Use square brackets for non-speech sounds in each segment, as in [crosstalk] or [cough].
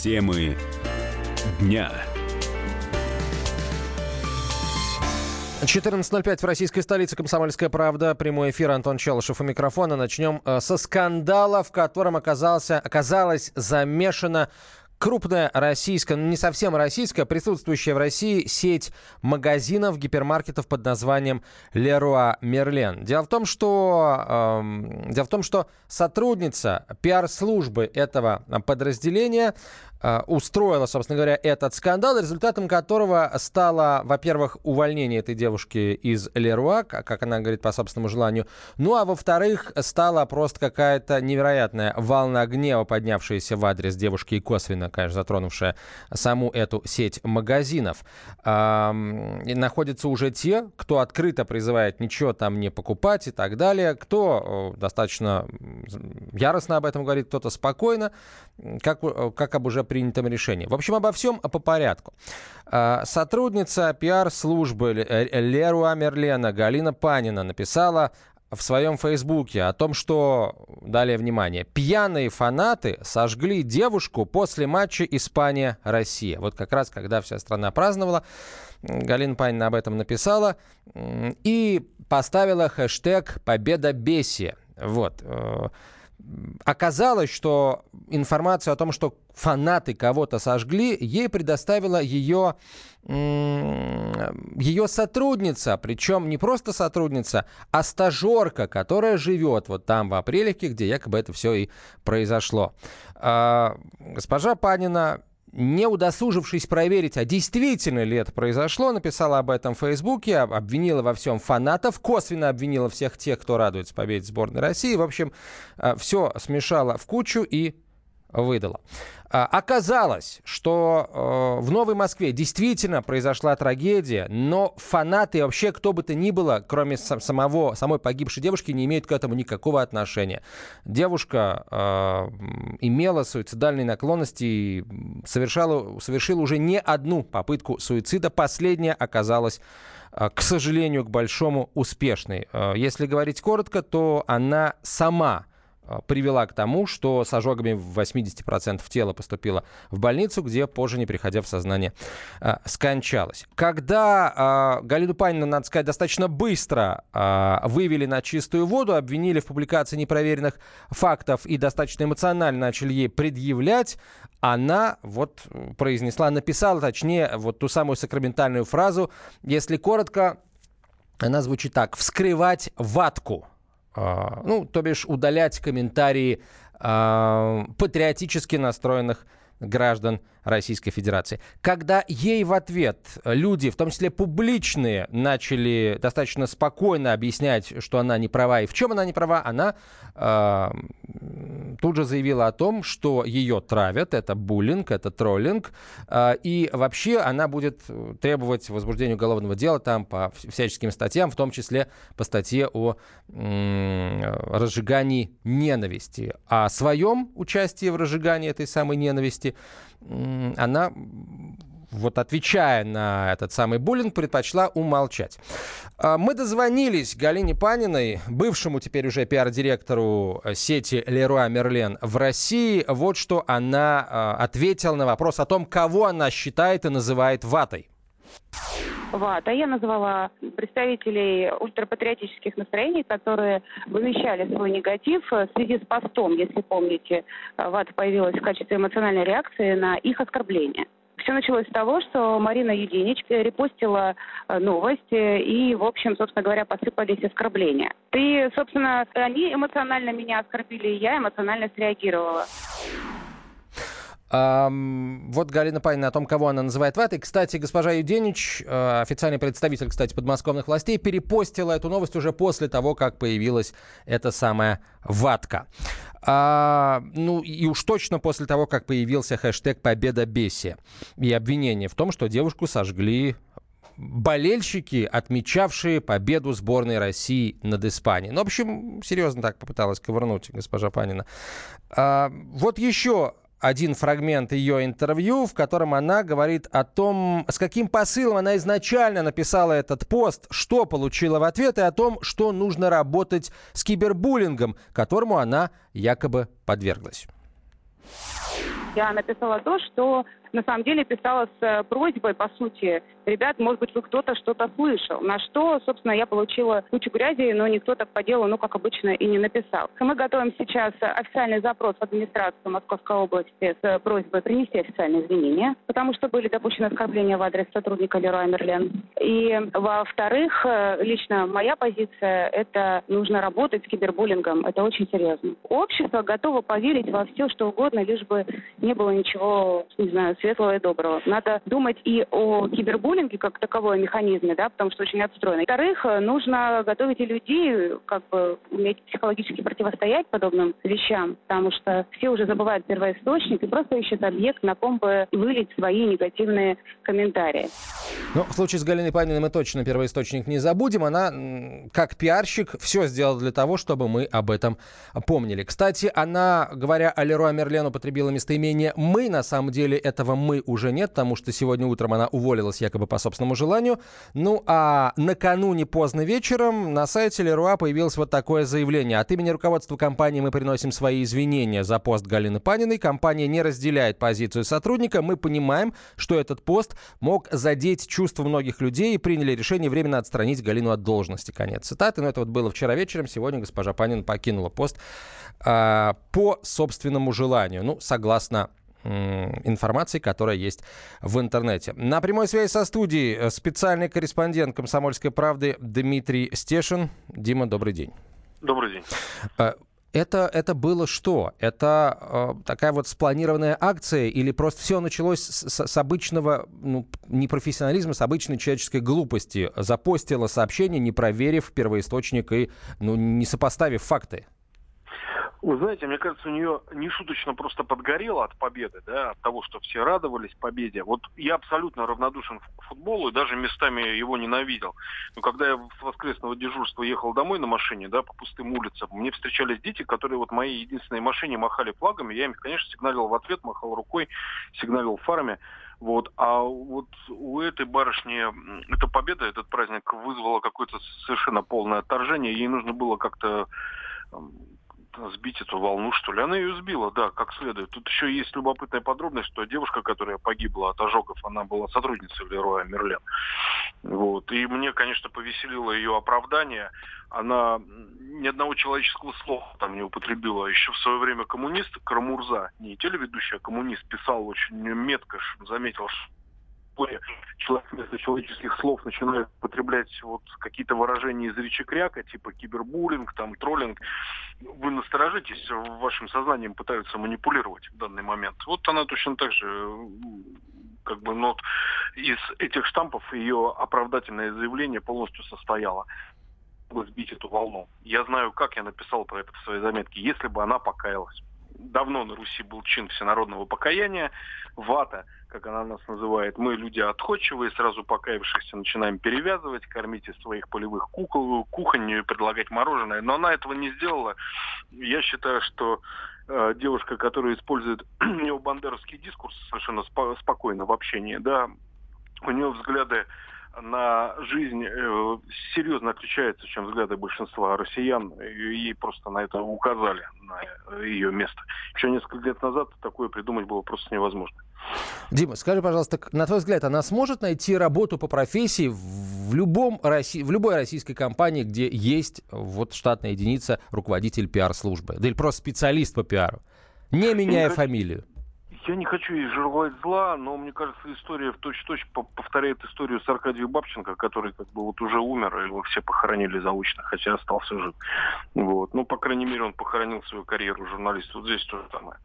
Темы дня. 14.05 в российской столице «Комсомольская правда». Прямой эфир Антон Челышев у микрофона. Начнем э, со скандала, в котором оказался, оказалась замешана крупная российская, ну не совсем российская, присутствующая в России сеть магазинов, гипермаркетов под названием Leroy Merlin. Дело в том, что, э, дело в том, что сотрудница пиар-службы этого подразделения устроила, собственно говоря, этот скандал, результатом которого стало, во-первых, увольнение этой девушки из Леруа, как она говорит по собственному желанию, ну а во-вторых, стала просто какая-то невероятная волна гнева, поднявшаяся в адрес девушки и косвенно, конечно, затронувшая саму эту сеть магазинов. Эм, находятся уже те, кто открыто призывает ничего там не покупать и так далее, кто э, достаточно яростно об этом говорит, кто-то спокойно, как, э, как об уже принятом решении. В общем, обо всем по порядку. А, сотрудница пиар-службы Леруа Мерлена Галина Панина написала в своем фейсбуке о том, что, далее внимание, пьяные фанаты сожгли девушку после матча Испания-Россия. Вот как раз, когда вся страна праздновала, Галина Панина об этом написала и поставила хэштег «Победа Бесия». Вот. Оказалось, что информацию о том, что фанаты кого-то сожгли, ей предоставила ее, ее сотрудница, причем не просто сотрудница, а стажерка, которая живет вот там в Апрелевке, где якобы это все и произошло. А, госпожа Панина не удосужившись проверить, а действительно ли это произошло, написала об этом в Фейсбуке, обвинила во всем фанатов, косвенно обвинила всех тех, кто радуется победе сборной России. В общем, а, все смешала в кучу и выдала. А, оказалось, что э, в Новой Москве действительно произошла трагедия, но фанаты вообще кто бы то ни было, кроме самого, самой погибшей девушки, не имеют к этому никакого отношения. Девушка э, имела суицидальные наклонности и совершала, совершила уже не одну попытку суицида. Последняя оказалась э, к сожалению, к большому успешной. Э, если говорить коротко, то она сама привела к тому, что с ожогами в 80% тела поступила в больницу, где позже, не приходя в сознание, а, скончалась. Когда э, Галину Панину, надо сказать, достаточно быстро вывели на чистую воду, обвинили в публикации непроверенных фактов и достаточно эмоционально начали ей предъявлять, она вот произнесла, написала, точнее, вот ту самую сакраментальную фразу, если коротко, она звучит так «вскрывать ватку». А, ну, то бишь удалять комментарии а, патриотически настроенных граждан Российской Федерации. Когда ей в ответ люди, в том числе публичные, начали достаточно спокойно объяснять, что она не права и в чем она не права, она э, тут же заявила о том, что ее травят, это буллинг, это троллинг, э, и вообще она будет требовать возбуждения уголовного дела там по всяческим статьям, в том числе по статье о э, разжигании ненависти. О своем участии в разжигании этой самой ненависти она вот отвечая на этот самый буллинг, предпочла умолчать. А, мы дозвонились Галине Паниной, бывшему теперь уже пиар-директору сети Leroy Merlin в России. Вот что она а, ответила на вопрос о том, кого она считает и называет ватой. ВАТ. А я назвала представителей ультрапатриотических настроений, которые вымещали свой негатив в связи с постом, если помните, ВАТ появилась в качестве эмоциональной реакции на их оскорбление. Все началось с того, что Марина Юдинич репостила э, новости и, в общем, собственно говоря, посыпались оскорбления. И, собственно, они эмоционально меня оскорбили, и я эмоционально среагировала. Вот Галина Панина о том, кого она называет ватой. Кстати, госпожа Юденич, э, официальный представитель, кстати, подмосковных властей, перепостила эту новость уже после того, как появилась эта самая ватка. А, ну и уж точно после того, как появился хэштег «Победа Бесия» и обвинение в том, что девушку сожгли болельщики, отмечавшие победу сборной России над Испанией. Ну, в общем, серьезно так попыталась ковырнуть госпожа Панина. А, вот еще один фрагмент ее интервью, в котором она говорит о том, с каким посылом она изначально написала этот пост, что получила в ответ и о том, что нужно работать с кибербуллингом, которому она якобы подверглась. Я написала то, что на самом деле писала с э, просьбой, по сути, ребят, может быть, вы кто-то что-то слышал. На что, собственно, я получила кучу грязи, но никто так по делу, ну, как обычно, и не написал. Мы готовим сейчас официальный запрос в администрацию Московской области с просьбой принести официальные извинения, потому что были допущены оскорбления в адрес сотрудника Леруа Мерлен. И, во-вторых, э, лично моя позиция – это нужно работать с кибербуллингом. Это очень серьезно. Общество готово поверить во все, что угодно, лишь бы не было ничего, не знаю, светлого и доброго. Надо думать и о кибербуллинге как таковой механизме, да, потому что очень отстроенный. Во-вторых, нужно готовить и людей, как бы уметь психологически противостоять подобным вещам, потому что все уже забывают первоисточник и просто ищут объект, на ком бы вылить свои негативные комментарии. Ну, в случае с Галиной Паниной мы точно первоисточник не забудем. Она, как пиарщик, все сделала для того, чтобы мы об этом помнили. Кстати, она, говоря о Леруа Мерлен, употребила местоимение «мы». На самом деле этого «мы» уже нет, потому что сегодня утром она уволилась якобы по собственному желанию. Ну, а накануне поздно вечером на сайте Леруа появилось вот такое заявление. От имени руководства компании мы приносим свои извинения за пост Галины Паниной. Компания не разделяет позицию сотрудника. Мы понимаем, что этот пост мог задеть чувства многих людей и приняли решение временно отстранить Галину от должности. Конец цитаты. Но это вот было вчера вечером. Сегодня госпожа Панина покинула пост э, по собственному желанию. Ну, согласно информации, которая есть в интернете. На прямой связи со студией э, специальный корреспондент «Комсомольской правды» Дмитрий Стешин. Дима, добрый день. Добрый день. Это, это было что? Это э, такая вот спланированная акция или просто все началось с, с обычного, ну, непрофессионализма, с обычной человеческой глупости? Запостила сообщение, не проверив первоисточник и ну, не сопоставив факты? Вы знаете, мне кажется, у нее нешуточно просто подгорело от победы, да, от того, что все радовались победе. Вот я абсолютно равнодушен к футболу и даже местами его ненавидел. Но когда я с воскресного дежурства ехал домой на машине, да, по пустым улицам, мне встречались дети, которые вот моей единственной машине махали флагами. Я им, конечно, сигналил в ответ, махал рукой, сигналил фарами. Вот. А вот у этой барышни эта победа, этот праздник вызвала какое-то совершенно полное отторжение. Ей нужно было как-то сбить эту волну, что ли. Она ее сбила, да, как следует. Тут еще есть любопытная подробность, что девушка, которая погибла от ожогов, она была сотрудницей Лероя Мерлен. Вот. И мне, конечно, повеселило ее оправдание. Она ни одного человеческого слова там не употребила. Еще в свое время коммунист Карамурза, не телеведущий, а коммунист, писал очень метко, заметил, что поле человек вместо человеческих слов начинает употреблять вот какие-то выражения из речи кряка, типа кибербуллинг, там, троллинг, вы насторожитесь, вашим сознанием пытаются манипулировать в данный момент. Вот она точно так же как бы, ну, из этих штампов ее оправдательное заявление полностью состояло сбить эту волну. Я знаю, как я написал про это в своей заметке, если бы она покаялась. Давно на Руси был чин всенародного покаяния, вата – как она нас называет, мы люди отходчивые, сразу покаявшихся начинаем перевязывать, кормить из своих полевых кукол, кухонь, предлагать мороженое. Но она этого не сделала. Я считаю, что э, девушка, которая использует [clears throat] необандеровский дискурс совершенно спо- спокойно в общении, да, у нее взгляды на жизнь э, серьезно отличаются, чем взгляды большинства россиян. И просто на это указали, на ее место. Еще несколько лет назад такое придумать было просто невозможно. Дима, скажи, пожалуйста, на твой взгляд, она сможет найти работу по профессии в, любом, в любой российской компании, где есть вот штатная единица руководитель пиар-службы? Да или просто специалист по пиару, не меняя я фамилию? Я не хочу ей желать зла, но мне кажется, история в точь-в-точь повторяет историю с Аркадием Бабченко, который как бы вот уже умер, его все похоронили заочно, хотя остался жив. Вот. Ну, по крайней мере, он похоронил свою карьеру журналиста. Вот здесь то же самое.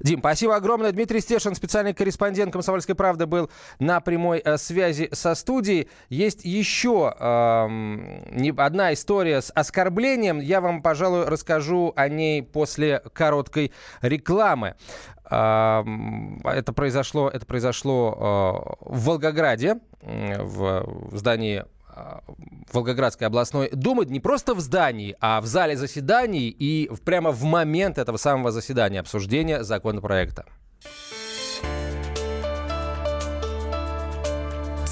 Дим, спасибо огромное. Дмитрий Стешин, специальный корреспондент «Комсомольской правды», был на прямой э, связи со студией. Есть еще э, одна история с оскорблением. Я вам, пожалуй, расскажу о ней после короткой рекламы. Э, это произошло, это произошло э, в Волгограде, в здании Волгоградской областной Думы не просто в здании, а в зале заседаний и прямо в момент этого самого заседания обсуждения законопроекта.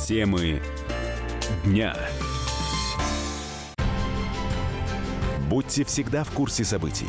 Темы дня. Будьте всегда в курсе событий.